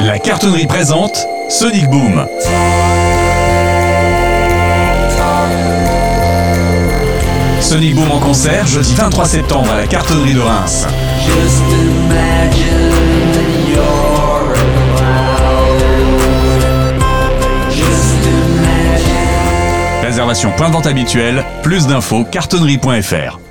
La cartonnerie présente Sonic Boom. Sonic Boom en concert jeudi 23 septembre à la cartonnerie de Reims. Réservation point de vente habituelle, plus d'infos cartonnerie.fr.